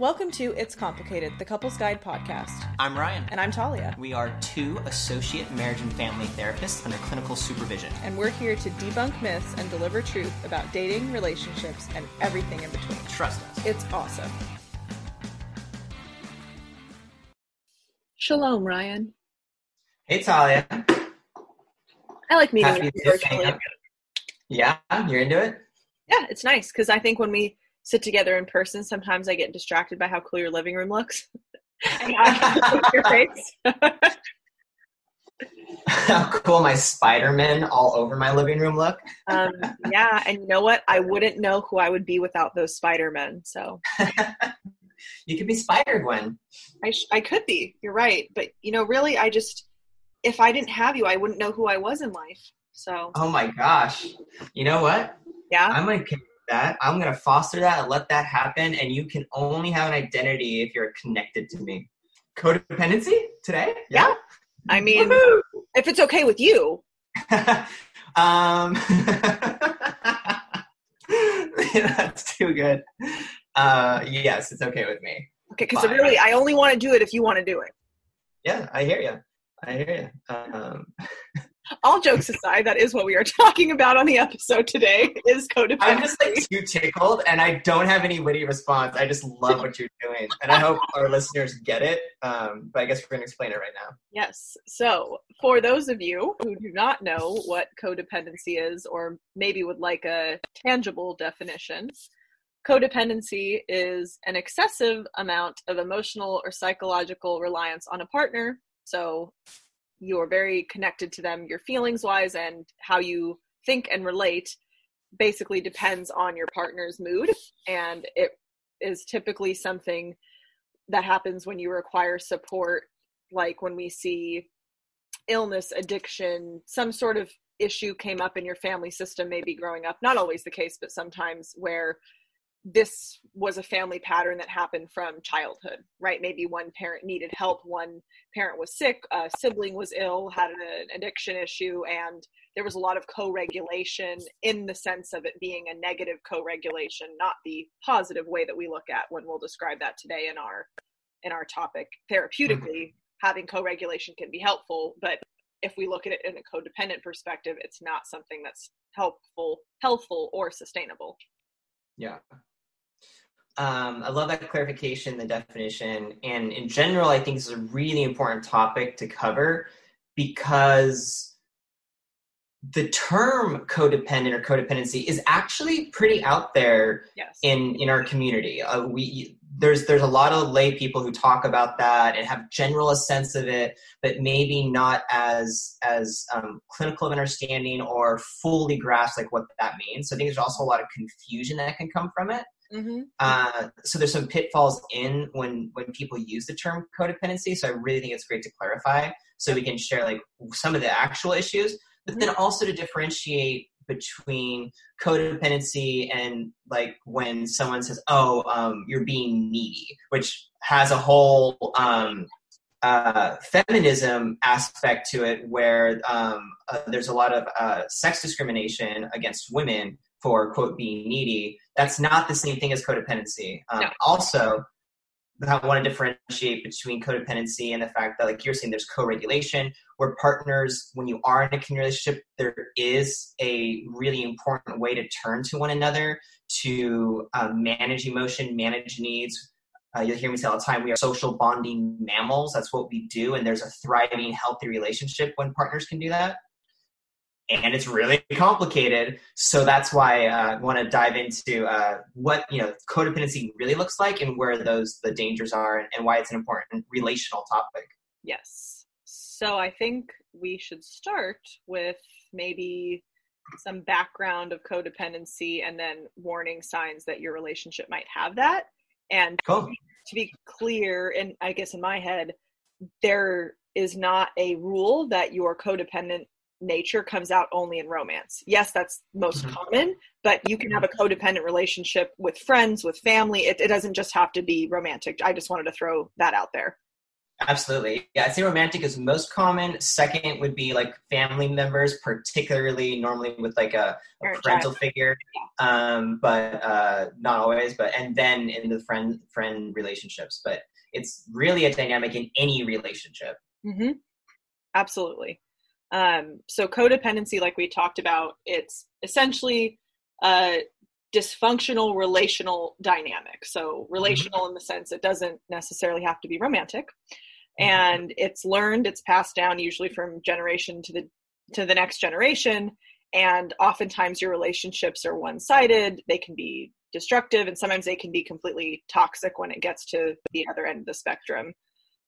Welcome to It's Complicated, the Couples Guide podcast. I'm Ryan. And I'm Talia. We are two associate marriage and family therapists under clinical supervision. And we're here to debunk myths and deliver truth about dating, relationships, and everything in between. Trust us. It's awesome. Shalom, Ryan. Hey, Talia. I like meeting Happy you to virtually. Yeah, you're into it? Yeah, it's nice because I think when we sit together in person, sometimes I get distracted by how cool your living room looks. and I can look your face. How cool my Spider-Man all over my living room look. um, yeah, and you know what? I wouldn't know who I would be without those Spider Men. So you could be Spider-Gwen. I, sh- I could be. You're right. But you know, really, I just if I didn't have you, I wouldn't know who I was in life. So Oh my gosh. You know what? yeah, I'm going to that. I'm going to foster that and let that happen. And you can only have an identity if you're connected to me. Codependency today? Yeah. I mean, Woohoo! if it's okay with you, um, that's too good. Uh, yes, it's okay with me. okay, because really, I only want to do it if you want to do it. Yeah, I hear you. I hear you. Um, all jokes aside, that is what we are talking about on the episode today is codependency. I'm just like too tickled, and I don't have any witty response. I just love what you're doing, and I hope our listeners get it. Um, but I guess we're gonna explain it right now. yes. So, for those of you who do not know what codependency is, or maybe would like a tangible definition, codependency is an excessive amount of emotional or psychological reliance on a partner. So, you're very connected to them, your feelings wise, and how you think and relate basically depends on your partner's mood. And it is typically something that happens when you require support, like when we see illness, addiction, some sort of issue came up in your family system, maybe growing up. Not always the case, but sometimes where this was a family pattern that happened from childhood, right? Maybe one parent needed help, one parent was sick, a sibling was ill, had an addiction issue, and there was a lot of co-regulation in the sense of it being a negative co-regulation, not the positive way that we look at when we'll describe that today in our in our topic. Therapeutically, mm-hmm. having co-regulation can be helpful, but if we look at it in a codependent perspective, it's not something that's helpful, healthful, or sustainable. Yeah. Um, I love that clarification, the definition, and in general, I think this is a really important topic to cover because the term codependent or codependency is actually pretty out there Yes. in in our community. Uh, we there's there's a lot of lay people who talk about that and have general a sense of it, but maybe not as as um, clinical of understanding or fully grasp like what that means. So I think there's also a lot of confusion that can come from it. mm-hmm. Uh, so there's some pitfalls in when when people use the term codependency. So I really think it's great to clarify so we can share like some of the actual issues, but then also to differentiate between codependency and like when someone says, "Oh, um, you're being needy," which has a whole um, uh, feminism aspect to it, where um, uh, there's a lot of uh, sex discrimination against women for quote being needy. That's not the same thing as codependency. Um, No. Also, I want to differentiate between codependency and the fact that, like you're saying, there's co-regulation, where partners, when you are in a community relationship, there is a really important way to turn to one another to um, manage emotion, manage needs. Uh, you'll hear me say all the time, we are social bonding mammals. That's what we do, and there's a thriving, healthy relationship when partners can do that. And it's really complicated, so that's why uh, I want to dive into uh, what you know codependency really looks like, and where those the dangers are, and, and why it's an important relational topic. Yes. So I think we should start with maybe some background of codependency and then warning signs that your relationship might have that. And Cool. to be clear, and I guess in my head, there is not a rule that your codependent nature comes out only in romance. Yes, that's most Mhm. common, but you can have a codependent relationship with friends, with family. It, it doesn't just have to be romantic. I just wanted to throw that out there. Absolutely. Yeah, I'd say romantic is most common. Second would be like family members, particularly normally with like a, a parental figure, um, but uh, not always. But and then in the friend friend relationships, but it's really a dynamic in any relationship. Mm-hmm. Absolutely. Um, so codependency, like we talked about, it's essentially a dysfunctional relational dynamic. So mm-hmm. relational in the sense it doesn't necessarily have to be romantic. Mm-hmm. And it's learned, it's passed down usually from generation to the to the next generation. And oftentimes your relationships are one-sided. They can be destructive and sometimes they can be completely toxic when it gets to the other end of the spectrum.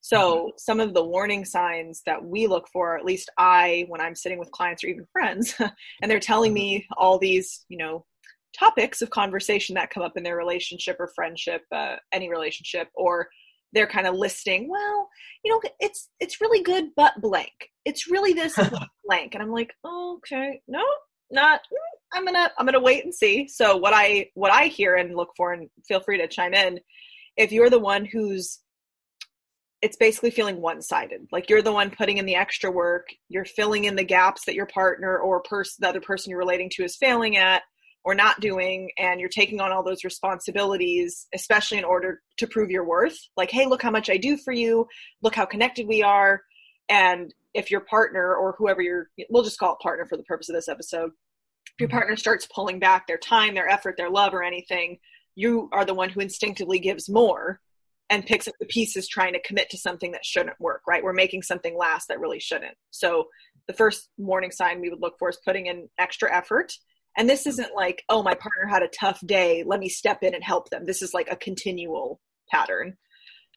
So, mm-hmm. some of the warning signs that we look for, at least I, when I'm sitting with clients or even friends, and they're telling me mm-hmm. all these, you know, topics of conversation that come up in their relationship or friendship, uh, any relationship, or they're kind of listing, well, you know, it's it's really good, but blank. It's really this blank, and I'm like, oh, okay, no, not. Mm, I'm gonna I'm gonna wait and see. So what I what I hear and look for, and feel free to chime in, if you're the one who's it's basically feeling one-sided. Like you're the one putting in the extra work you're filling in the gaps that your partner or person the other person you're relating to is failing at or not doing and you're taking on all those responsibilities especially in order to prove your worth. Like hey look how much i do for you. Look how connected we are. And if your partner or whoever you're we'll just call it partner for the purpose of this episode. If your mm-hmm. partner starts pulling back their time their effort their love or anything you are the one who instinctively gives more and picks up the pieces trying to commit to something that shouldn't work right we're making something last that really shouldn't so the first warning sign we would look for is putting in extra effort and this isn't like, oh, my partner had a tough day. Let me step in and help them. This is like a continual pattern.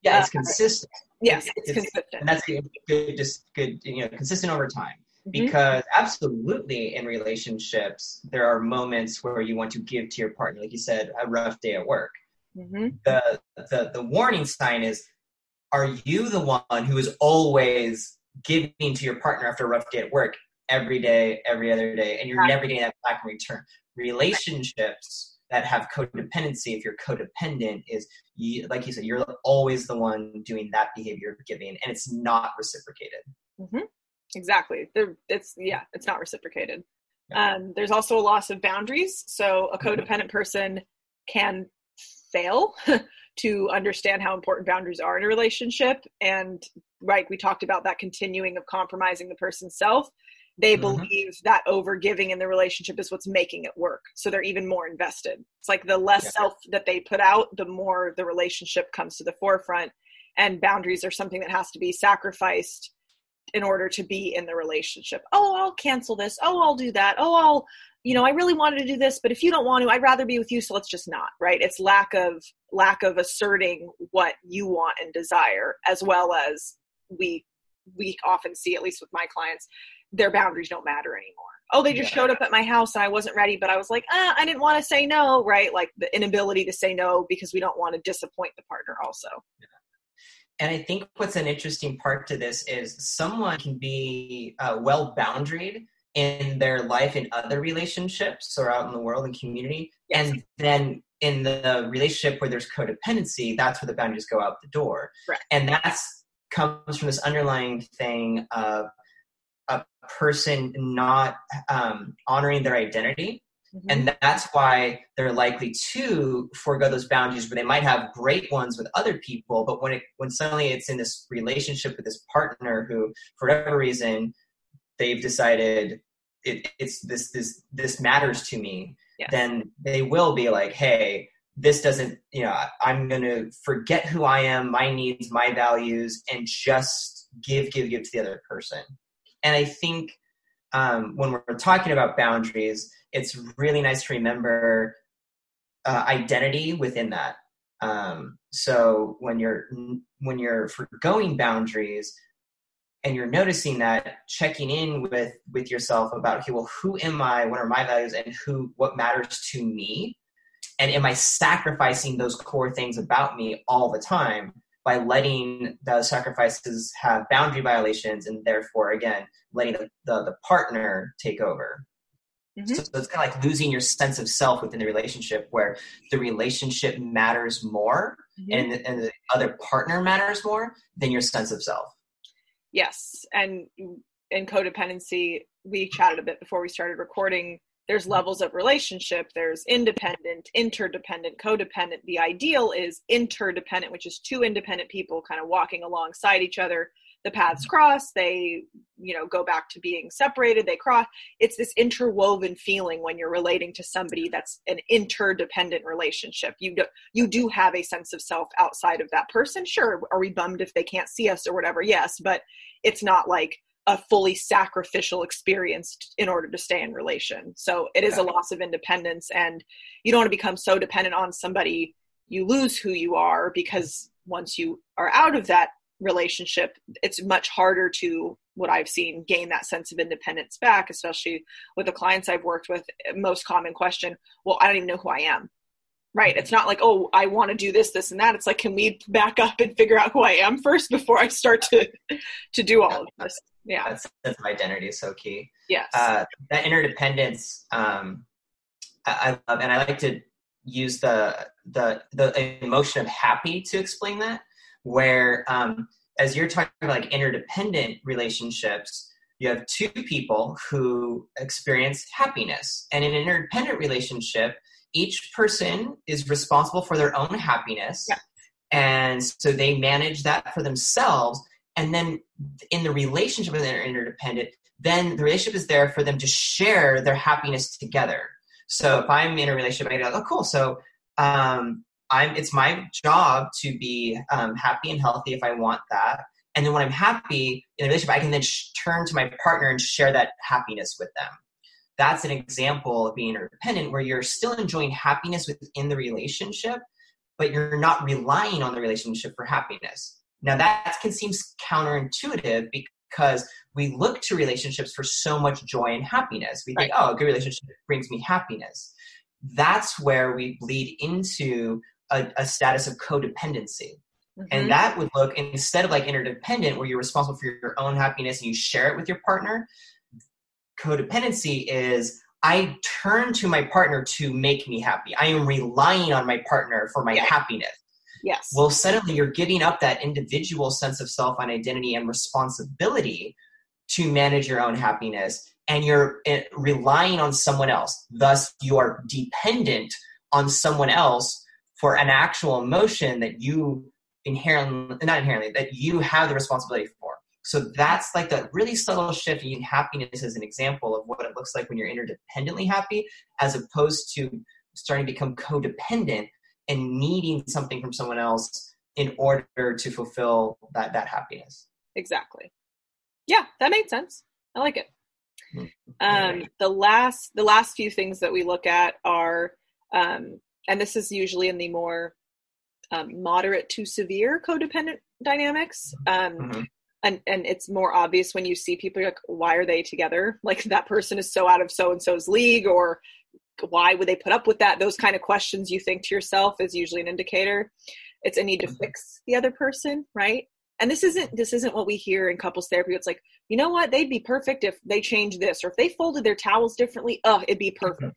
Yeah, it's uh, consistent. Yes, it's, it's, consistent. And that's good, just good, you know, consistent over time. Mm-hmm. Because absolutely in relationships, there are moments where you want to give to your partner, like you said, a rough day at work. Mm-hmm. The, the the warning sign is are you the one who is always giving to your partner after a rough day at work every day, every other day, and you're right. never getting that back in return. Relationships that have codependency, if you're codependent, is you, like you said, you're always the one doing that behavior of giving, and it's not reciprocated. Mm-hmm. Exactly. There, it's yeah, it's not reciprocated. Yeah. Um, there's also a loss of boundaries. So a mm-hmm. codependent person can fail to understand how important boundaries are in a relationship. And right we talked about that continuing of compromising the person's self. They mm-hmm. believe that over giving in the relationship is what's making it work. So they're even more invested. It's like the less yeah. self that they put out the more the relationship comes to the forefront. And boundaries are something that has to be sacrificed in order to be in the relationship. Oh i'll cancel this. Oh i'll do that. Oh i'll you know i really wanted to do this but if you don't want to i'd rather be with you so let's just not right it's lack of lack of asserting what you want and desire as well as we we often see at least with my clients their boundaries don't matter anymore. Oh, they just yeah. showed up at my house and I wasn't ready, but I was like, ah, I didn't want to say no, right? Like the inability to say no because we don't want to disappoint the partner, also. Yeah. And I think what's an interesting part to this is someone can be uh, well boundaried in their life in other relationships or out in the world and community. Yes. And then in the relationship where there's codependency, that's where the boundaries go out the door. Right. And that's comes from this underlying thing of a person not um, honoring their identity. Mm-hmm. And that's why they're likely to forego those boundaries where they might have great ones with other people, but when it when suddenly it's in this relationship with this partner who, for whatever reason, they've decided it, it's this this this matters to me, yes. then they will be like, hey, this doesn't, you know, I'm going to forget who I am, my needs, my values, and just give, give, give to the other person. And I think um, when we're talking about boundaries, it's really nice to remember uh, identity within that. Um, so when you're when you're forgoing boundaries and you're noticing that, checking in with with yourself about okay, well, who am I? What are my values? And who what matters to me? And am I sacrificing those core things about me all the time? by letting those sacrifices have boundary violations and therefore again letting the, the, the partner take over mm-hmm. so, so, it's kind of like losing your sense of self within the relationship where the relationship matters more mm-hmm. and, the, and the other partner matters more than your sense of self. Yes. And in codependency, we chatted a bit before we started recording. There's levels of relationship. There's independent, interdependent, codependent. The ideal is interdependent, which is two independent people kind of walking alongside each other the paths cross they you know go back to being separated they cross. It's this interwoven feeling when you're relating to somebody that's an interdependent relationship. You do you do have a sense of self outside of that person. Sure are we bummed if they can't see us or whatever? Yes but it's not like a fully sacrificial experience in order to stay in relation. So it is a loss of independence and you don't want to become so dependent on somebody you lose who you are because once you are out of that relationship, it's much harder to what I've seen gain that sense of independence back, especially with the clients I've worked with. Most common question, well, I don't even know who I am. Right. It's not like, oh, I want to do this, this, and that. It's like, can we back up and figure out who I am first before I start to to do all of this? Yeah. That's, that's my identity is so key. Yes. Uh, that interdependence, um, I, I love, and I like to use the the the emotion of happy to explain that where um, as you're talking about like interdependent relationships you have two people who experience happiness. And in an interdependent relationship each person is responsible for their own happiness. Yeah. and so they manage that for themselves. And then in the relationship when they're interdependent then the relationship is there for them to share their happiness together. So if i'm in a relationship i go oh cool. So um, I'm, it's my job to be um, happy and healthy if I want that. And then when I'm happy in a relationship, I can then sh- turn to my partner and share that happiness with them. That's an example of being interdependent where you're still enjoying happiness within the relationship, but you're not relying on the relationship for happiness. Now, that can seem counterintuitive because we look to relationships for so much joy and happiness. We think, right. oh, a good relationship brings me happiness. That's where we bleed into a, a status of codependency. Mm-hmm. And that would look instead of like interdependent, where you're responsible for your own happiness and you share it with your partner. Codependency is I turn to my partner to make me happy. I am relying on my partner for my happiness. Yes. Well, suddenly you're giving up that individual sense of self and identity and responsibility to manage your own happiness, and you're eh, relying on someone else. Thus, you are dependent on someone else for an actual emotion that you inherently not inherently that you have the responsibility for. So that's like that really subtle shift in happiness as an example of what it looks like when you're interdependently happy as opposed to starting to become codependent and needing something from someone else in order to fulfill that that happiness. Exactly. Yeah that made sense. I like it. Hmm. um, the last the last few things that we look at are um, and this is usually in the more um, moderate to severe codependent dynamics. Um, mm-hmm. And, and it's more obvious when you see people like, why are they together? Like that person is so out of so and so's league, or why would they put up with that? Those kind of questions you think to yourself is usually an indicator. It's a need to mm-hmm. fix the other person, right? And this isn't this isn't what we hear in couples therapy. It's like, you know what? They'd be perfect if they changed this, or if they folded their towels differently. Oh, it'd be perfect.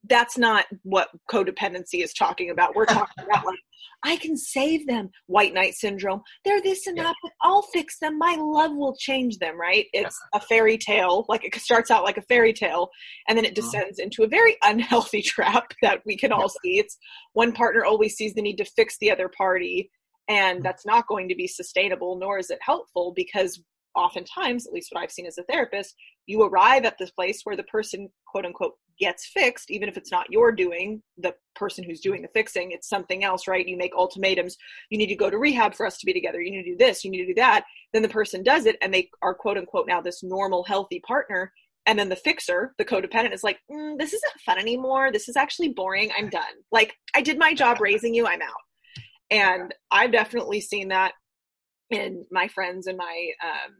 Mm-hmm that's not what codependency is talking about. We're talking about like, I can save them, white knight syndrome. They're this and yeah. that, but I'll fix them. My love will change them, right? It's yeah. a fairy tale. Like it starts out like a fairy tale, and then it uh-huh. descends into a very unhealthy trap that we can all see. It's one partner always sees the need to fix the other party, and mm. that's not going to be sustainable, nor is it helpful because oftentimes, at least what I've seen as a therapist, you arrive at this place where the person, quote unquote, gets fixed, even if it's not your doing, the person who's doing the fixing, it's something else, right? You make ultimatums. You need to go to rehab for us to be together. You need to do this. You need to do that. Then the person does it and they are, quote unquote, now this normal, healthy partner. And then the fixer, the codependent, is like, mm, this isn't fun anymore. This is actually boring. I'm done. Like, I did my job raising you. I'm out. And I've definitely seen that in my friends and my um,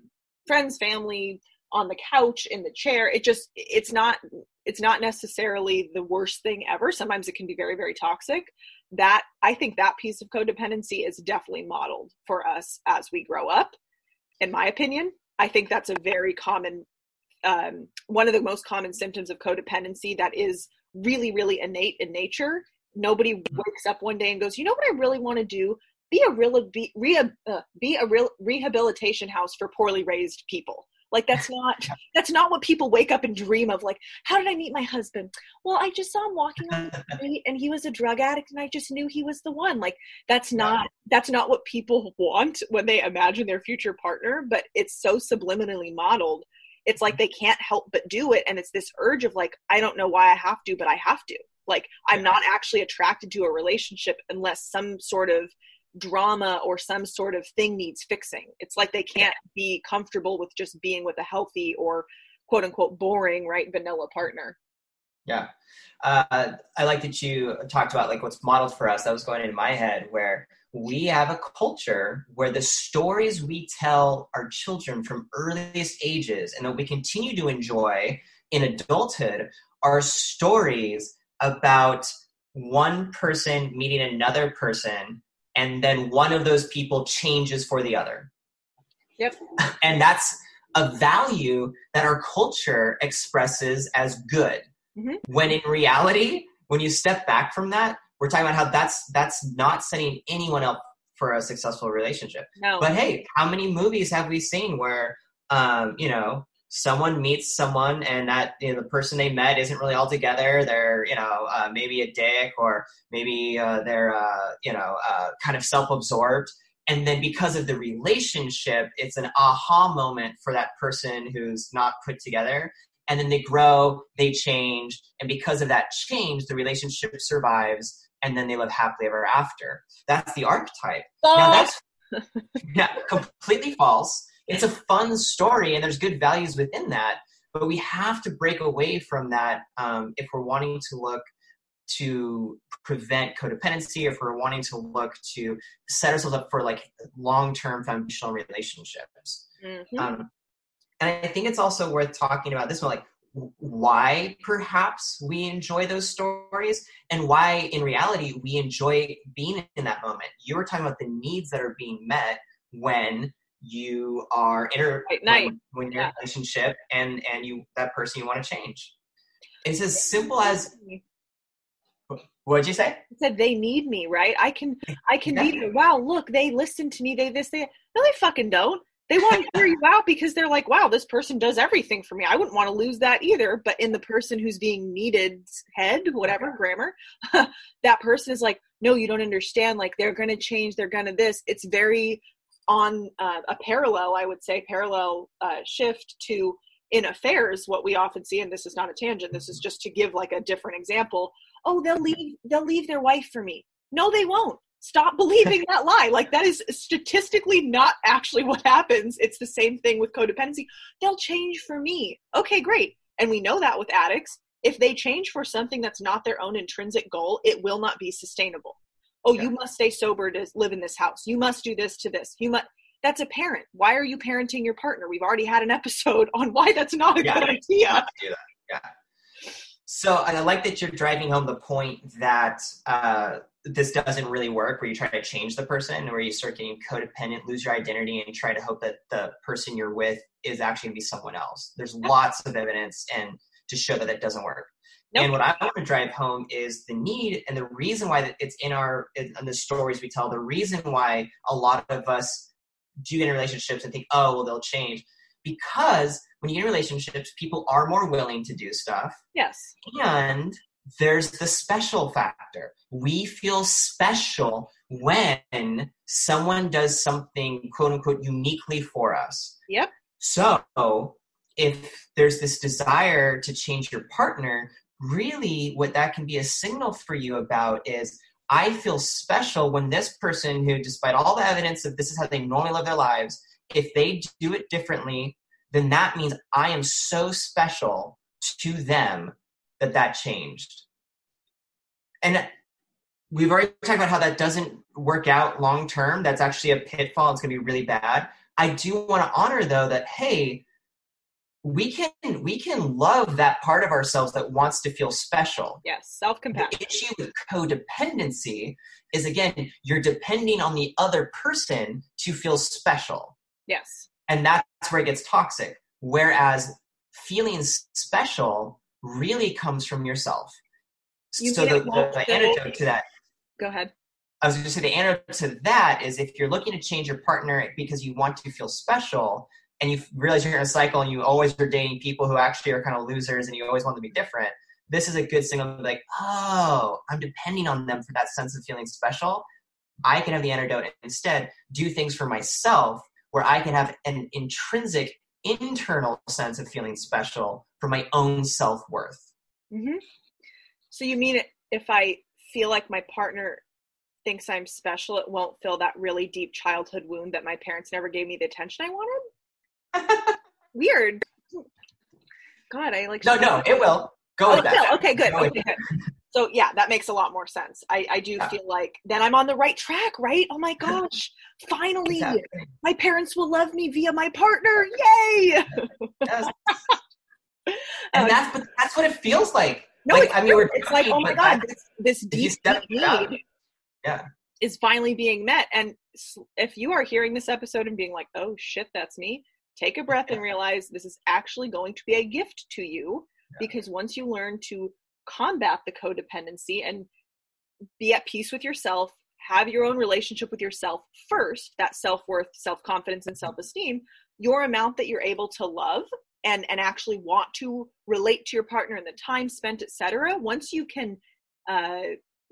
friends, family, on the couch in the chair it just it's not it's not necessarily the worst thing ever. Sometimes it can be very very toxic. That i think that piece of codependency is definitely modeled for us as we grow up in my opinion. I think that's a very common um, one of the most common symptoms of codependency that is really really innate in nature. Nobody wakes up one day and goes, you know what I really want to do? Be a real be, re, uh, be a real rehabilitation house for poorly raised people. Like that's not that's not what people wake up and dream of. Like, how did I meet my husband? Well, I just saw him walking on the street and he was a drug addict and I just knew he was the one. Like that's not that's not what people want when they imagine their future partner, but it's so subliminally modeled. It's like they can't help but do it and it's this urge of like I don't know why I have to, but I have to. Like I'm not actually attracted to a relationship unless some sort of drama or some sort of thing needs fixing. It's like they can't be comfortable with just being with a healthy or quote unquote boring, right, vanilla partner. Yeah. Uh, I like that you talked about like what's modeled for us. That was going in my head where we have a culture where the stories we tell our children from earliest ages and that we continue to enjoy in adulthood are stories about one person meeting another person and then one of those people changes for the other. Yep. And that's a value that our culture expresses as good. Mm-hmm. When in reality, when you step back from that, we're talking about how that's that's not setting anyone up for a successful relationship. No. But hey, how many movies have we seen where um, you know, someone meets someone and that you know the person they met isn't really all together they're you know uh, maybe a dick or maybe uh, they're uh, you know uh, kind of self-absorbed. And then because of the relationship it's an aha moment for that person who's not put together. And then they grow they change and because of that change the relationship survives and then they live happily ever after. That's the archetype. Now that's yeah completely false it's a fun story and there's good values within that but we have to break away from that um, if we're wanting to look to prevent codependency if we're wanting to look to set ourselves up for like long-term foundational relationships mm-hmm. um, and i think it's also worth talking about this one like why perhaps we enjoy those stories and why in reality we enjoy being in that moment you were talking about the needs that are being met when you are in a when, you're yeah. in a relationship and and you that person you want to change. It's as simple as What'd you say? I said they need me, right? I can I can exactly. be wow, look, they listen to me, they this, they no, they fucking don't. They want to hear you out because they're like, wow, this person does everything for me. I wouldn't want to lose that either. But in the person who's being needed head, whatever grammar, that person is like, no, you don't understand. Like they're gonna change, they're gonna this. It's very on uh, a parallel, I would say, parallel uh, shift to in affairs, what we often see, and this is not a tangent, this is just to give like a different example. Oh, they'll leave, they'll leave their wife for me. No, they won't. Stop believing that lie. Like that is statistically not actually what happens. It's the same thing with codependency. They'll change for me. Okay, great. And we know that with addicts. If they change for something that's not their own intrinsic goal, it will not be sustainable oh yeah. you must stay sober to live in this house. You must do this to this. You must that's a parent. Why are you parenting your partner? We've already had an episode on why that's not a yeah, good idea. Yeah. So and i like that you're driving home the point that uh, this doesn't really work where you try to change the person where you start getting codependent lose your identity and you try to hope that the person you're with is actually going to be someone else. There's lots of evidence and to show that it doesn't work Nope. And what I want to drive home is the need and the reason why it's in our in the stories we tell. The reason why a lot of us do get in relationships and think, oh, well, they'll change, because when you get in relationships, people are more willing to do stuff. Yes. And there's the special factor. We feel special when someone does something quote unquote uniquely for us. Yep. So if there's this desire to change your partner, really what that can be a signal for you about is I feel special when this person who, despite all the evidence that this is how they normally live their lives, if they do it differently, then that means I am so special to them that that changed. And we've already talked about how that doesn't work out long term. That's actually a pitfall. It's going to be really bad. I do want to honor, though, that, hey, we can we can love that part of ourselves that wants to feel special. Yes, self-compassion. The issue with codependency is again, you're depending on the other person to feel special. Yes. And that's where it gets toxic. Whereas feeling special really comes from yourself. You so the, the, the antidote to that Go ahead. I was going to say the antidote to that is if you're looking to change your partner because you want to feel special and you realize you're in a cycle and you always are dating people who actually are kind of losers and you always want to be different, this is a good signal to be like, oh, I'm depending on them for that sense of feeling special. I can have the antidote instead do things for myself where I can have an intrinsic internal sense of feeling special for my own self worth. hmm So you mean if I feel like my partner thinks I'm special, it won't fill that really deep childhood wound that my parents never gave me the attention I wanted? Weird. God, I like. No, no, it will. Go Oh, with that. will. Okay, good. Go Okay, good. So yeah, that makes a lot more sense. I, I do Yeah. feel like then I'm on the right track, right? Oh my gosh, finally, Exactly. my parents will love me via my partner. Yay! Yes. Uh, and that's but that's what it feels like. No, like it's, I mean, we're it's like, oh my god, this, this deep, deep need Yeah. is finally being met. And if you are hearing this episode and being like, oh shit, that's me, take a breath and realize this is actually going to be a gift to you because once you learn to combat the codependency and be at peace with yourself, have your own relationship with yourself first, that self worth, self confidence, and self esteem, your amount that you're able to love and and actually want to relate to your partner and the time spent etc once you can uh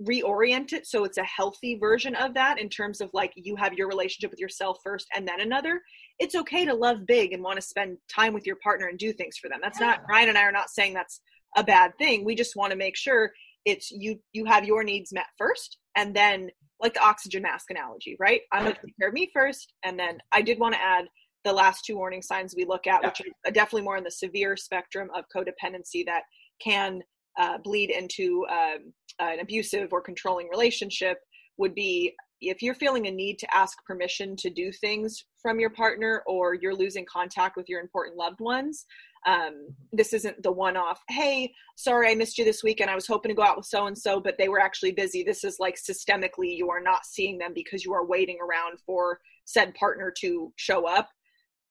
reorient it so it's a healthy version of that in terms of like you have your relationship with yourself first and then another it's okay to love big and want to spend time with your partner and do things for them. That's not ryan and i are not saying that's a bad thing. We just want to make sure it's you you have your needs met first and then like the oxygen mask analogy right? I'm going to take care of me first and then i did want to add the last two warning signs we look at, Yeah. which are definitely more on the severe spectrum of codependency that can uh, bleed into um, an abusive or controlling relationship, would be if you're feeling a need to ask permission to do things from your partner or you're losing contact with your important loved ones. Um, this isn't the one off, hey, sorry I missed you this weekend. I was hoping to go out with so and so, but they were actually busy. This is like systemically, you are not seeing them because you are waiting around for said partner to show up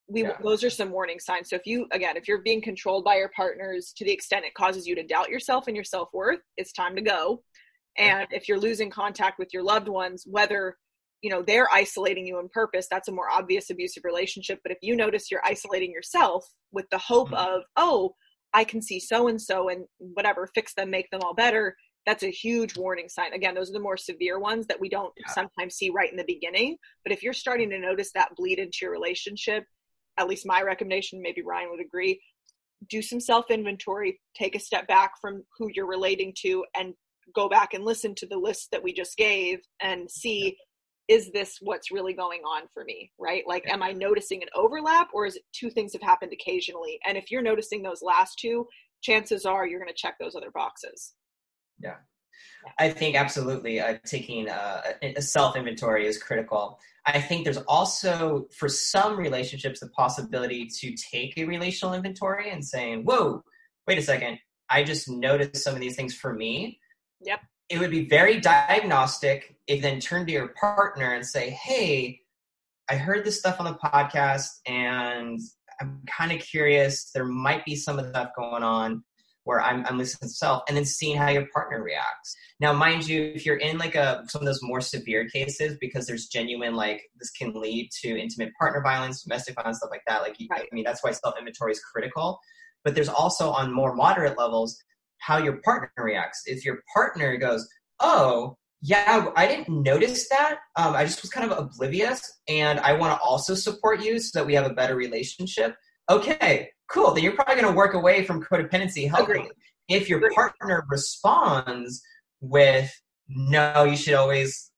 we Yeah. those are some warning signs so if you again if you're being controlled by your partners to the extent it causes you to doubt yourself and your self-worth it's time to go and if you're losing contact with your loved ones whether you know they're isolating you on purpose that's a more obvious abusive relationship but if you notice you're isolating yourself with the hope Mhm. of oh i can see so and so and whatever fix them make them all better that's a huge warning sign again those are the more severe ones that we don't Yeah. sometimes see right in the beginning but if you're starting to notice that bleed into your relationship at least my recommendation, maybe Ryan would agree, do some self inventory, take a step back from who you're relating to, and go back and listen to the list that we just gave and see is this what's really going on for me, right? Like, am I noticing an overlap or is it two things have happened occasionally? And if you're noticing those last two, chances are you're going to check those other boxes. Yeah. I think absolutely uh, taking uh, a, a self inventory is critical. I think there's also, for some relationships, the possibility to take a relational inventory and saying, whoa, wait a second, I just noticed some of these things for me. Yep. It would be very diagnostic if then turn to your partner and say, hey, I heard this stuff on the podcast and I'm kind of curious. There might be some of stuff going on where I'm, I'm listening to self and then seeing how your partner reacts. Now, mind you, if you're in like a some of those more severe cases, because there's genuine like this can lead to intimate partner violence, domestic violence, stuff like that. Like, Right. I mean, that's why self inventory is critical. But there's also on more moderate levels how your partner reacts. If your partner goes, "Oh, yeah, I didn't notice that. Um, I just was kind of oblivious, and I want to also support you so that we have a better relationship." Okay, cool. Then you're probably going to work away from codependency healthily. Agreed. If your partner responds with no, you should always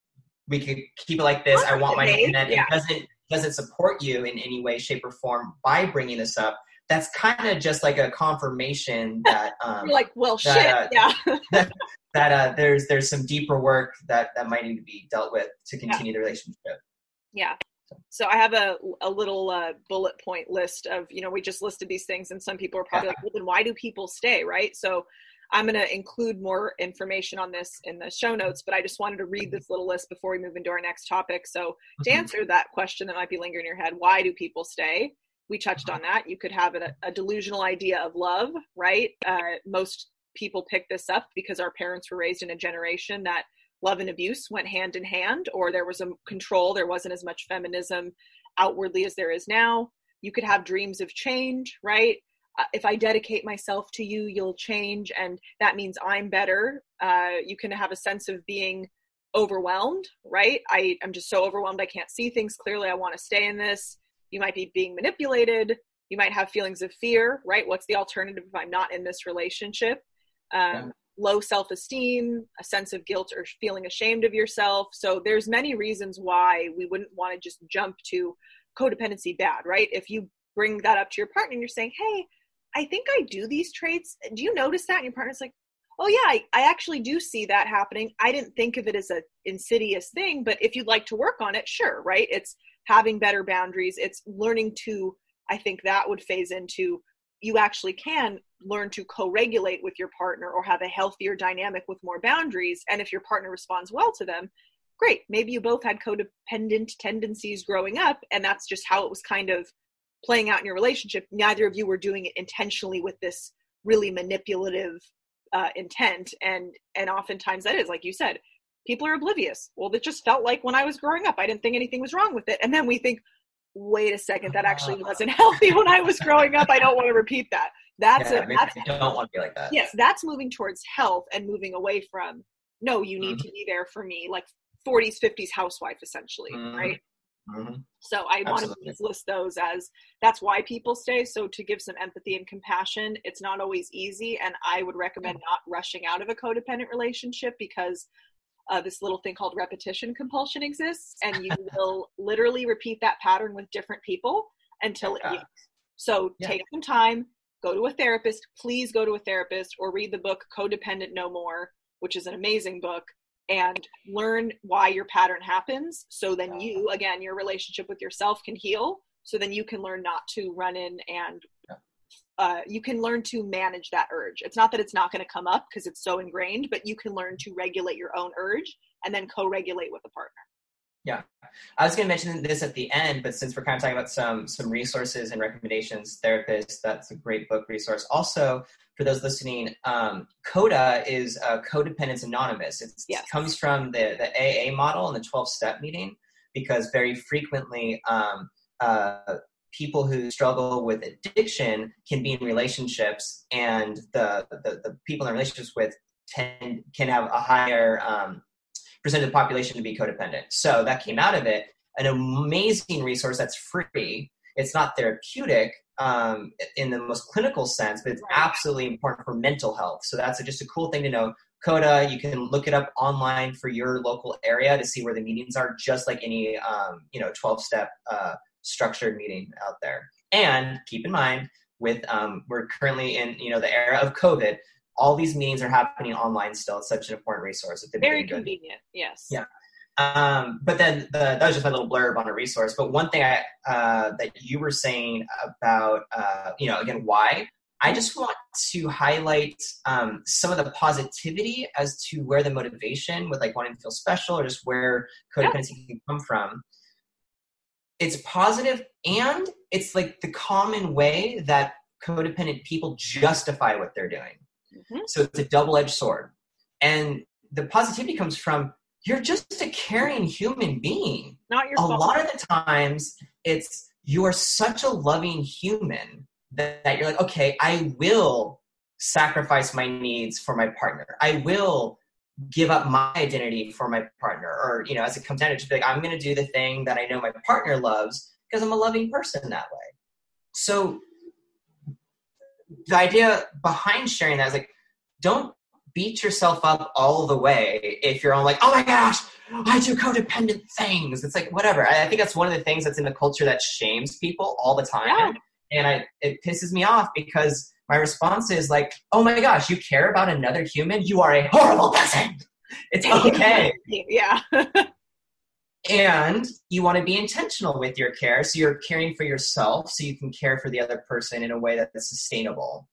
we could keep it like this. I want my Dave, yeah. it doesn't doesn't support you in any way, shape, or form by bringing this up. That's kind of just like a confirmation that um, like, well, that, shit, uh, yeah. that uh, there's there's some deeper work that that might need to be dealt with to continue the relationship. Yeah. So I have a a little uh, bullet point list of you know we just listed these things and some people are probably like well then why do people stay right so I'm going to include more information on this in the show notes but I just wanted to read this little list before we move into our next topic so to Mhm. answer that question that might be lingering in your head why do people stay we touched on that you could have a, a delusional idea of love right uh, most people pick this up because our parents were raised in a generation that love and abuse went hand in hand, or there was a control, there wasn't as much feminism outwardly as there is now. You could have dreams of change, right? Uh, if I dedicate myself to you, you'll change, and that means I'm better. Uh, you can have a sense of being overwhelmed, right? I, I'm just so overwhelmed, I can't see things clearly. I want to stay in this. You might be being manipulated. You might have feelings of fear, right? What's the alternative if I'm not in this relationship? Um, yeah. Low self esteem, a sense of guilt or feeling ashamed of yourself. So there's many reasons why we wouldn't want to just jump to codependency bad, right? If you bring that up to your partner and you're saying, hey, I think I do these traits. Do you notice that? And your partner's like, oh yeah, I, I actually do see that happening. I didn't think of it as a insidious thing, but if you'd like to work on it, sure, right? It's having better boundaries. It's learning to, I think that would phase into you actually can learn to co-regulate with your partner or have a healthier dynamic with more boundaries. And if your partner responds well to them, great. Maybe you both had codependent tendencies growing up, and that's just how it was kind of playing out in your relationship. Neither of you were doing it intentionally with this really manipulative uh, intent, and and oftentimes that is like you said, people are oblivious. Well, it just felt like when I was growing up, I didn't think anything was wrong with it, and then we think, wait a second, that actually wasn't healthy when I was growing up. I don't want to repeat that. That's yeah, a that's, don't want to be like that. Yes, that's moving towards health and moving away from no, you need mm-hmm. to be there for me, like 40s, 50s housewife, essentially, mm-hmm. right? Mm-hmm. So I want to list those as that's why people stay. So to give some empathy and compassion, it's not always easy, and I would recommend not rushing out of a codependent relationship because uh, this little thing called repetition compulsion exists, and you will literally repeat that pattern with different people until it. So yeah. take some time, go to a therapist. Please go to a therapist or read the book Codependent No More, which is an amazing book and learn why your pattern happens so then you again your relationship with yourself can heal so then you can learn not to run in and uh, you can learn to manage that urge it's not that it's not going to come up because it's so ingrained but you can learn to regulate your own urge and then co-regulate with a partner yeah, I was going to mention this at the end, but since we're kind of talking about some some resources and recommendations, therapists, that's a great book resource. Also, for those listening, um, CODA is uh, Co-Dependents Anonymous. It yes. comes from the the AA model and the twelve step meeting because very frequently. Um, uh, people who struggle with addiction can be in relationships and the, the, the people in relationships with tend can have a higher um, percent of the population to be codependent. So that came out of it. An amazing resource that's free. It's not therapeutic um, in the most clinical sense, but it's absolutely important for mental health. So that's a, just a cool thing to know. Coda, you can look it up online for your local area to see where the meetings are, just like any um, you know 12 step uh, structured meeting out there. And keep in mind, with um, we're currently in you know the era of COVID, all these meetings are happening online still. It's such an important resource. Very convenient. Yes. Yeah. Um, but then the, that was just my little blurb on a resource. But one thing I, uh, that you were saying about, uh, you know, again, why I just want to highlight um, some of the positivity as to where the motivation with like wanting to feel special or just where codependency yeah. can come from. It's positive and it's like the common way that codependent people justify what they're doing. Mm-hmm. So it's a double edged sword. And the positivity comes from you're just a caring human being. Not your A fault. lot of the times it's you are such a loving human that, that you're like, okay, I will sacrifice my needs for my partner. I will give up my identity for my partner. Or, you know, as it comes down to just be like, I'm gonna do the thing that I know my partner loves because I'm a loving person that way. So the idea behind sharing that is like, don't beat yourself up all the way if you're on like, oh my gosh, I do codependent things. It's like whatever. I think that's one of the things that's in the culture that shames people all the time, yeah. and I it pisses me off because my response is like, oh my gosh, you care about another human? You are a horrible person. It's okay. yeah. and you want to be intentional with your care so you're caring for yourself so you can care for the other person in a way that's sustainable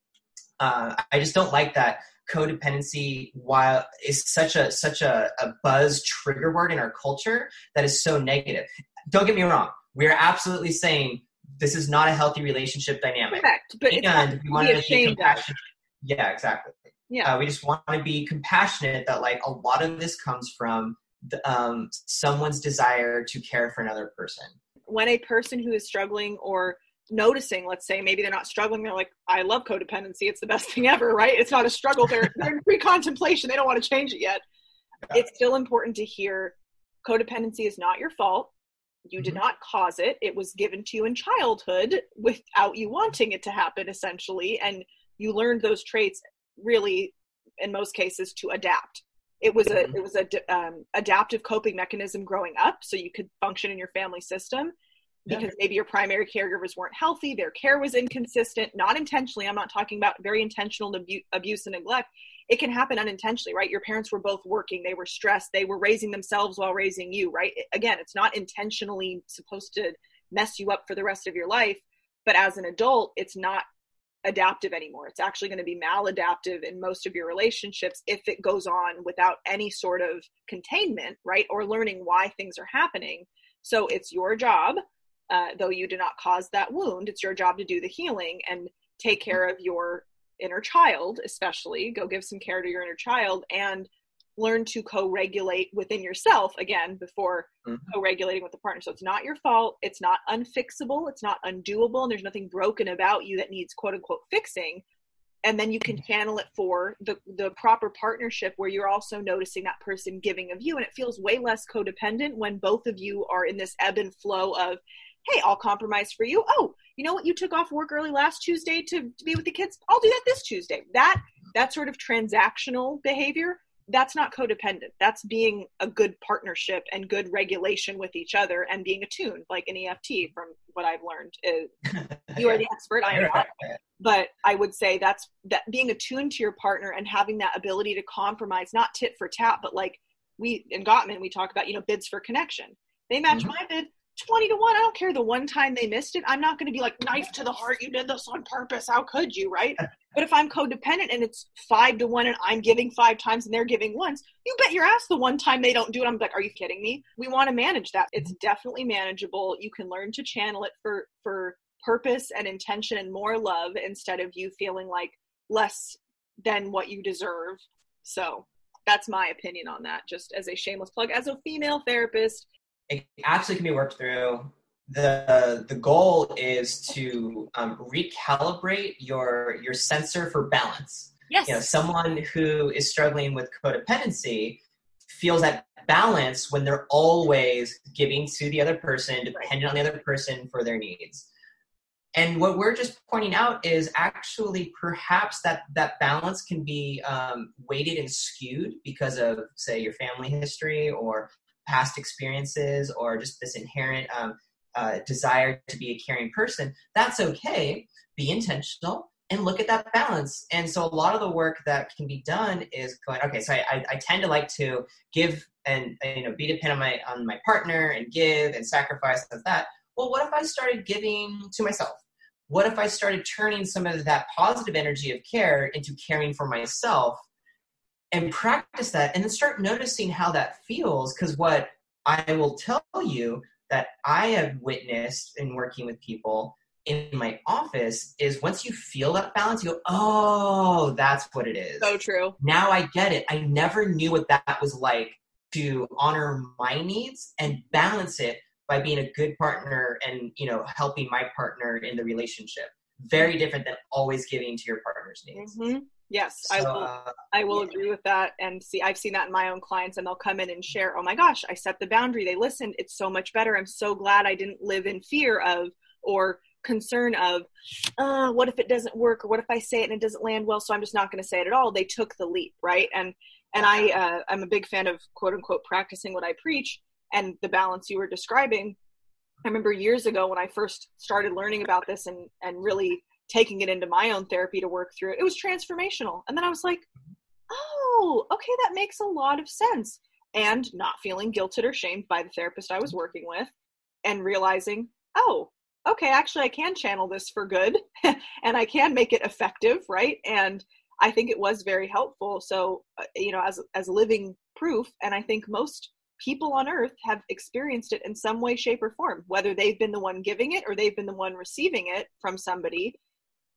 uh, i just don't like that codependency while is such a such a, a buzz trigger word in our culture that is so negative don't get me wrong we're absolutely saying this is not a healthy relationship dynamic Correct, but and we want to be compassionate yeah exactly Yeah. Uh, we just want to be compassionate that like a lot of this comes from the, um, someone's desire to care for another person. When a person who is struggling or noticing, let's say maybe they're not struggling, they're like, I love codependency. It's the best thing ever, right? It's not a struggle. They're, they're in pre-contemplation. They don't want to change it yet. Yeah. It's still important to hear codependency is not your fault. You mm-hmm. did not cause it. It was given to you in childhood without you wanting it to happen, essentially. And you learned those traits really, in most cases, to adapt. It was a mm-hmm. it was a um, adaptive coping mechanism growing up, so you could function in your family system because maybe your primary caregivers weren't healthy, their care was inconsistent, not intentionally. I'm not talking about very intentional abu- abuse and neglect. It can happen unintentionally, right? Your parents were both working, they were stressed, they were raising themselves while raising you, right? Again, it's not intentionally supposed to mess you up for the rest of your life, but as an adult, it's not adaptive anymore. It's actually going to be maladaptive in most of your relationships if it goes on without any sort of containment, right? Or learning why things are happening. So it's your job uh, though you do not cause that wound, it's your job to do the healing and take care of your inner child, especially. Go give some care to your inner child and learn to co regulate within yourself again before mm-hmm. co regulating with the partner. So it's not your fault. It's not unfixable. It's not undoable. And there's nothing broken about you that needs quote unquote fixing. And then you can mm-hmm. channel it for the, the proper partnership where you're also noticing that person giving of you. And it feels way less codependent when both of you are in this ebb and flow of, hey, I'll compromise for you. Oh, you know what? You took off work early last Tuesday to, to be with the kids. I'll do that this Tuesday. That that sort of transactional behavior, that's not codependent. That's being a good partnership and good regulation with each other and being attuned, like an EFT from what I've learned. Is, you are the expert, I am not. But I would say that's that being attuned to your partner and having that ability to compromise, not tit for tat, but like we in Gottman, we talk about, you know, bids for connection. They match mm-hmm. my bid, 20 to 1 i don't care the one time they missed it. I'm not going to be like knife to the heart you did this on purpose. How could you right? But if i'm codependent and it's 5 to 1 and i'm giving 5 times and they're giving once you bet your ass the one time they don't do it i'm like are you kidding me? We want to manage that. It's definitely manageable. You can learn to channel it for for purpose and intention and more love instead of you feeling like less than what you deserve. So that's my opinion on that just as a shameless plug. As a female therapist it absolutely can be worked through. The the goal is to um, recalibrate your your sensor for balance. Yes. You know, someone who is struggling with codependency feels that balance when they're always giving to the other person, dependent on the other person for their needs. And what we're just pointing out is actually perhaps that that balance can be um, weighted and skewed because of, say, your family history or past experiences or just this inherent um, uh, desire to be a caring person, that's okay. Be intentional and look at that balance. And so a lot of the work that can be done is going, okay, so I, I, I tend to like to give and, and, you know be dependent on my on my partner and give and sacrifice of that. Well, what if I started giving to myself? What if I started turning some of that positive energy of care into caring for myself and practice that and then start noticing how that feels because what i will tell you that i have witnessed in working with people in my office is once you feel that balance you go oh that's what it is. So true. Now i get it. I never knew what that was like to honor my needs and balance it by being a good partner and you know helping my partner in the relationship. Very different than always giving to your partner's needs. Mm-hmm. Yes, so, I will. Uh, I will yeah. agree with that. And see, I've seen that in my own clients, and they'll come in and share. Oh my gosh, I set the boundary. They listened. It's so much better. I'm so glad I didn't live in fear of or concern of, uh, what if it doesn't work, or what if I say it and it doesn't land well? So I'm just not going to say it at all. They took the leap, right? And and I uh, I'm a big fan of quote unquote practicing what I preach and the balance you were describing. I remember years ago when I first started learning about this and and really taking it into my own therapy to work through it, it was transformational. And then I was like, oh, okay, that makes a lot of sense. And not feeling guilted or shamed by the therapist I was working with and realizing, oh, okay, actually, I can channel this for good and I can make it effective, right? And I think it was very helpful. So, uh, you know, as, as living proof, and I think most people on earth have experienced it in some way, shape, or form, whether they've been the one giving it or they've been the one receiving it from somebody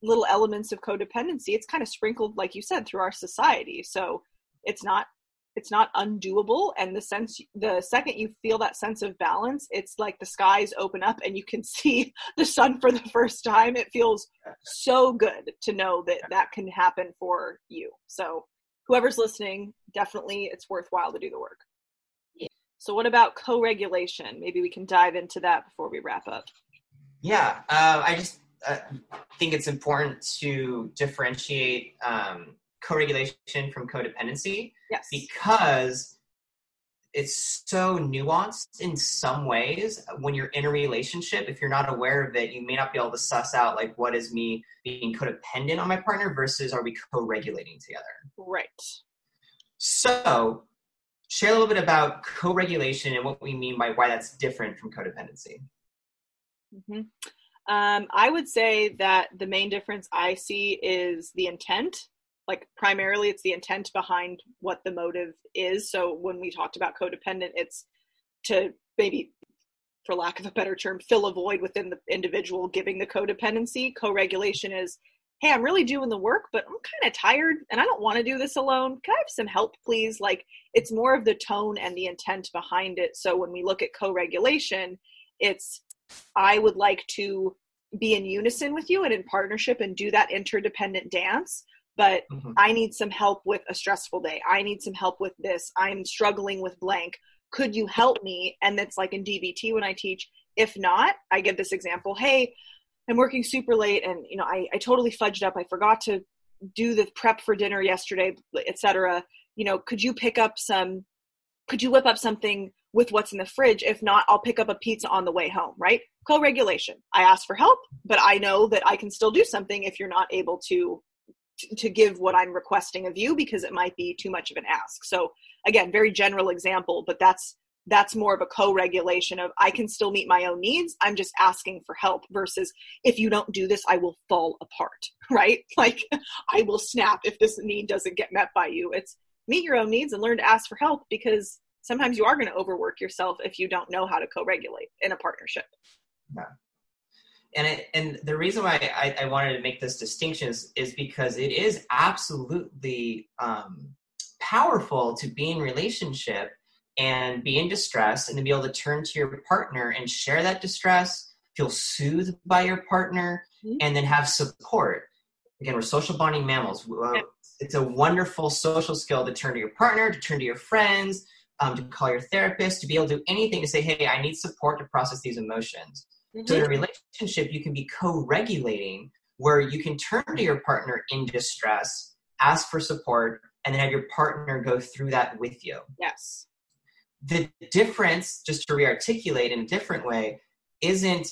little elements of codependency it's kind of sprinkled like you said through our society. So it's not it's not undoable and the sense the second you feel that sense of balance it's like the skies open up and you can see the sun for the first time. It feels so good to know that that can happen for you. So whoever's listening definitely it's worthwhile to do the work. Yeah. so what about co-regulation? Maybe we can dive into that before we wrap up. Yeah, uh, I just uh, think it's important to differentiate um, co-regulation from codependency yes. because it's so nuanced in some ways. When you're in a relationship if you're not aware of it you may not be able to suss out like what is me being codependent on my partner versus are we co-regulating together. Right. So share a little bit about co-regulation and what we mean by why that's different from codependency. Hmm Um, I would say that the main difference I see is the intent. Like, primarily, it's the intent behind what the motive is. So, when we talked about codependent, it's to maybe, for lack of a better term, fill a void within the individual giving the codependency. Co regulation is, hey, I'm really doing the work, but I'm kind of tired and I don't want to do this alone. Can I have some help, please? Like, it's more of the tone and the intent behind it. So, when we look at co regulation, it's I would like to be in unison with you and in partnership and do that interdependent dance. But Mhm. I need some help with a stressful day. I need some help with this. I'm struggling with blank. Could you help me? And that's like in DBT when I teach. If not, I give this example. Hey, I'm working super late and you know I, I totally fudged up. I forgot to do the prep for dinner yesterday, etc. You know, could you pick up some could you whip up something with what's in the fridge? If not, I'll pick up a pizza on the way home, right? Co regulation. I ask for help, but I know that I can still do something if you're not able to to give what I'm requesting of you because it might be too much of an ask. So again, very general example, but that's that's more of a co-regulation of I can still meet my own needs. I'm just asking for help versus if you don't do this, I will fall apart, right? Like I will snap if this need doesn't get met by you. It's meet your own needs and learn to ask for help because sometimes you are going to overwork yourself if you don't know how to co-regulate in a partnership. yeah and it, and the reason why I, I wanted to make this distinction is, is because it is absolutely um, powerful to be in relationship and be in distress and to be able to turn to your partner and share that distress feel soothed by your partner Mhm. and then have support again we're social bonding mammals it's a wonderful social skill to turn to your partner to turn to your friends um, to call your therapist to be able to do anything to say hey i need support to process these emotions so in a relationship, you can be co-regulating where you can turn to your partner in distress, ask for support, and then have your partner go through that with you. Yes. The difference, just to re-articulate in a different way, isn't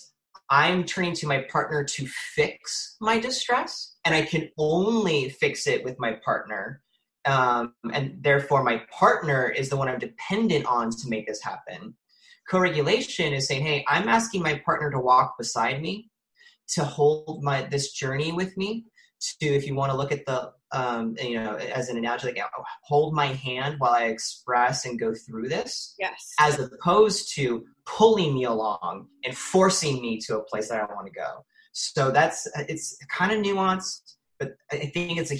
I'm turning to my partner to fix my distress, and I can only fix it with my partner. Um, and therefore, my partner is the one I'm dependent on to make this happen co-regulation is saying hey i'm asking my partner to walk beside me to hold my this journey with me to if you want to look at the um, you know as an analogy like hold my hand while i express and go through this Yes. as opposed to pulling me along and forcing me to a place that i want to go so that's it's kind of nuanced but i think it's a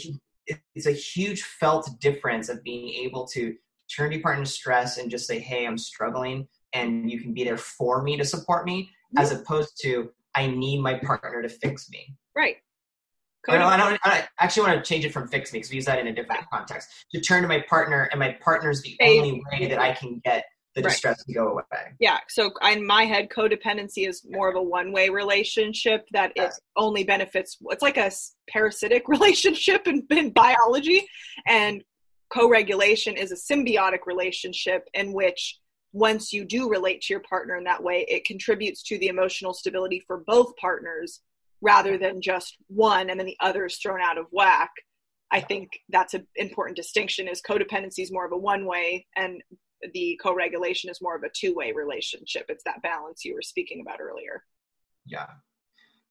it's a huge felt difference of being able to turn to your partner in stress and just say hey i'm struggling and you can be there for me to support me as opposed to i need my partner to fix me. Right. I don't, I don't I actually want to change it from fix me because we use that in a different context. To turn to my partner and my partner's the only way that i can get the Right. distress to go away Yeah. So in my head, codependency is more of a one-way relationship that it only benefits. It's like a parasitic relationship in, in biology, and co-regulation is a symbiotic relationship in which once you do relate to your partner in that way, it contributes to the emotional stability for both partners rather than just one and then the other is thrown out of whack. I think that's an important distinction is codependency is more of a one way and the co-regulation is more of a two-way relationship. It's that balance you were speaking about earlier. Yeah.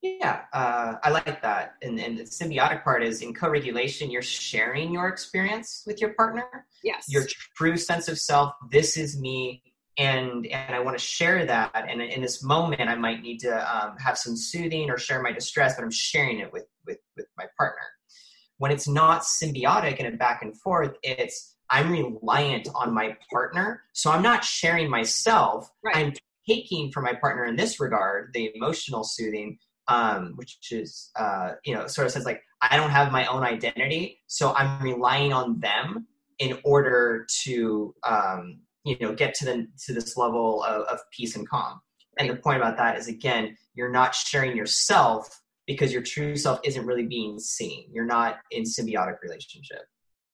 Yeah, uh, I like that. And, and the symbiotic part is in co regulation, you're sharing your experience with your partner, Yes. your true sense of self. This is me. And, and I want to share that. And in this moment, I might need to um, have some soothing or share my distress, but I'm sharing it with, with with my partner. when it's not symbiotic and a back and forth, it's I'm reliant on my partner. So I'm not sharing myself. Right. I'm taking from my partner in this regard, the emotional soothing, um, which is, uh, you know, sort of says like, I don't have my own identity. So I'm relying on them in order to, um, you know, get to the, to this level of, of peace and calm. And the point about that is again, you're not sharing yourself because your true self isn't really being seen. You're not in symbiotic relationship.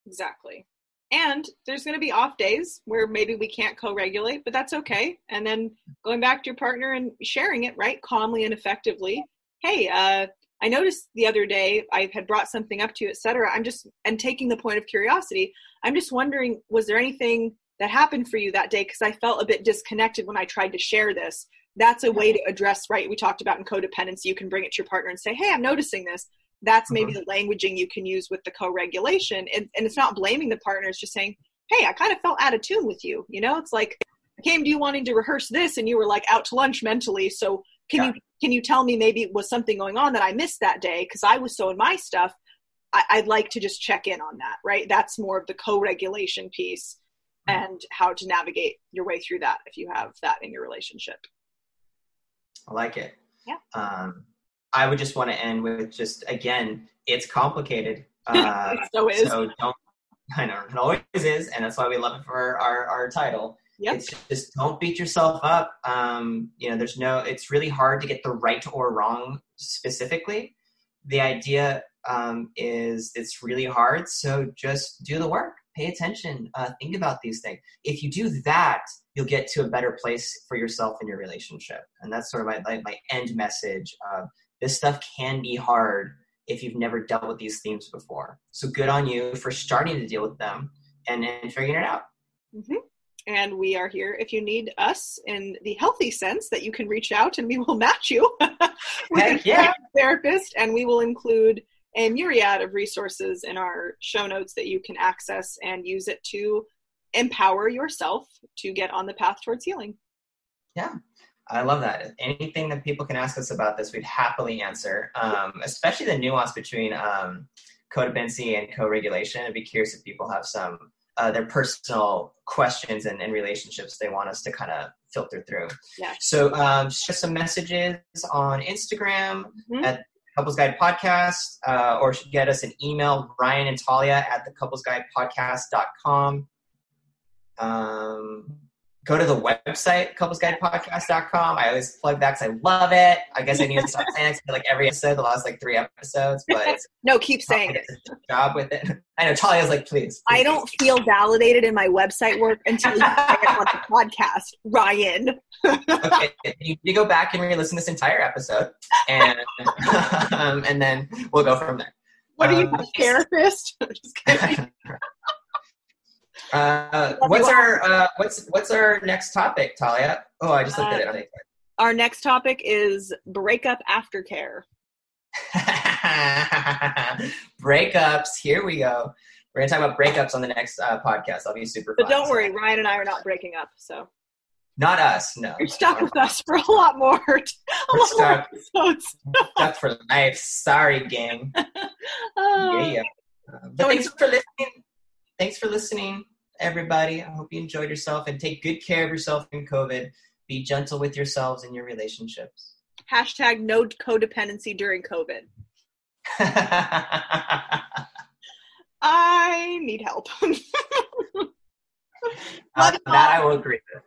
Exactly. And there's going to be off days where maybe we can't co regulate, but that's okay. And then going back to your partner and sharing it, right, calmly and effectively. Hey, uh, I noticed the other day I had brought something up to you, etc. I'm just, and taking the point of curiosity, I'm just wondering, was there anything that happened for you that day? Because I felt a bit disconnected when I tried to share this. That's a way to address, right? We talked about in codependency, you can bring it to your partner and say, hey, I'm noticing this that's maybe Mhm. the languaging you can use with the co-regulation and, and it's not blaming the partner it's just saying hey i kind of felt out of tune with you you know it's like i came to you wanting to rehearse this and you were like out to lunch mentally so can Yeah. you can you tell me maybe was something going on that i missed that day because i was so in my stuff I, i'd like to just check in on that right that's more of the co-regulation piece Mhm. and how to navigate your way through that if you have that in your relationship I like it. Yeah. Um, I would just want to end with just again, it's complicated. Uh, it so is so don't. I know it always is, and that's why we love it for our our title. yep It's just don't beat yourself up. Um, you know, there's no. It's really hard to get the right or wrong specifically. The idea um, is it's really hard. So just do the work. Pay attention. Uh, think about these things. If you do that, you'll get to a better place for yourself in your relationship. And that's sort of my my, my end message. Uh, this stuff can be hard if you've never dealt with these themes before. So good on you for starting to deal with them and, and figuring it out. hmm And we are here if you need us in the healthy sense that you can reach out and we will match you with a yeah. therapist. And we will include a myriad of resources in our show notes that you can access and use it to empower yourself to get on the path towards healing. I love that. Anything that people can ask us about this, we'd happily answer, um, especially the nuance between um, codependency and co-regulation. I'd be curious if people have some uh, their personal questions and, and relationships they want us to kind of filter through. Yeah. So um, share some messages on Instagram Mhm. at Couples Guide Podcast, uh, or get us an email, Ryan and Talia at the couplesguidepodcast.com. Um, go to the website, couplesguidepodcast.com. I always plug that because I love it. I guess I need to stop saying it like every episode, the last like three episodes, but No, keep saying it. job with it. I know Talia's like, please. I don't feel validated in my website work until you say it on the podcast, Ryan. okay, you to go back and re-listen this entire episode, and um, and then we'll go from there. What are you, Um, a therapist? Uh, what's our uh, what's what's our next topic, Talia? Oh, I just looked at it. Our next topic is breakup aftercare. breakups. Here we go. We're gonna talk about breakups on the next uh, podcast. I'll be super. But fun. don't worry, Ryan and I are not breaking up, so Not us. No. you're stuck with us for a lot more, a lot more stuck. episodes. Stuck for life. Sorry, gang. Oh, yeah, yeah. Uh, but thanks for listening. Thanks for listening, everybody. I hope you enjoyed yourself and take good care of yourself in COVID. Be gentle with yourselves and your relationships. Hashtag no codependency during COVID. I need help. Uh, that I will agree with.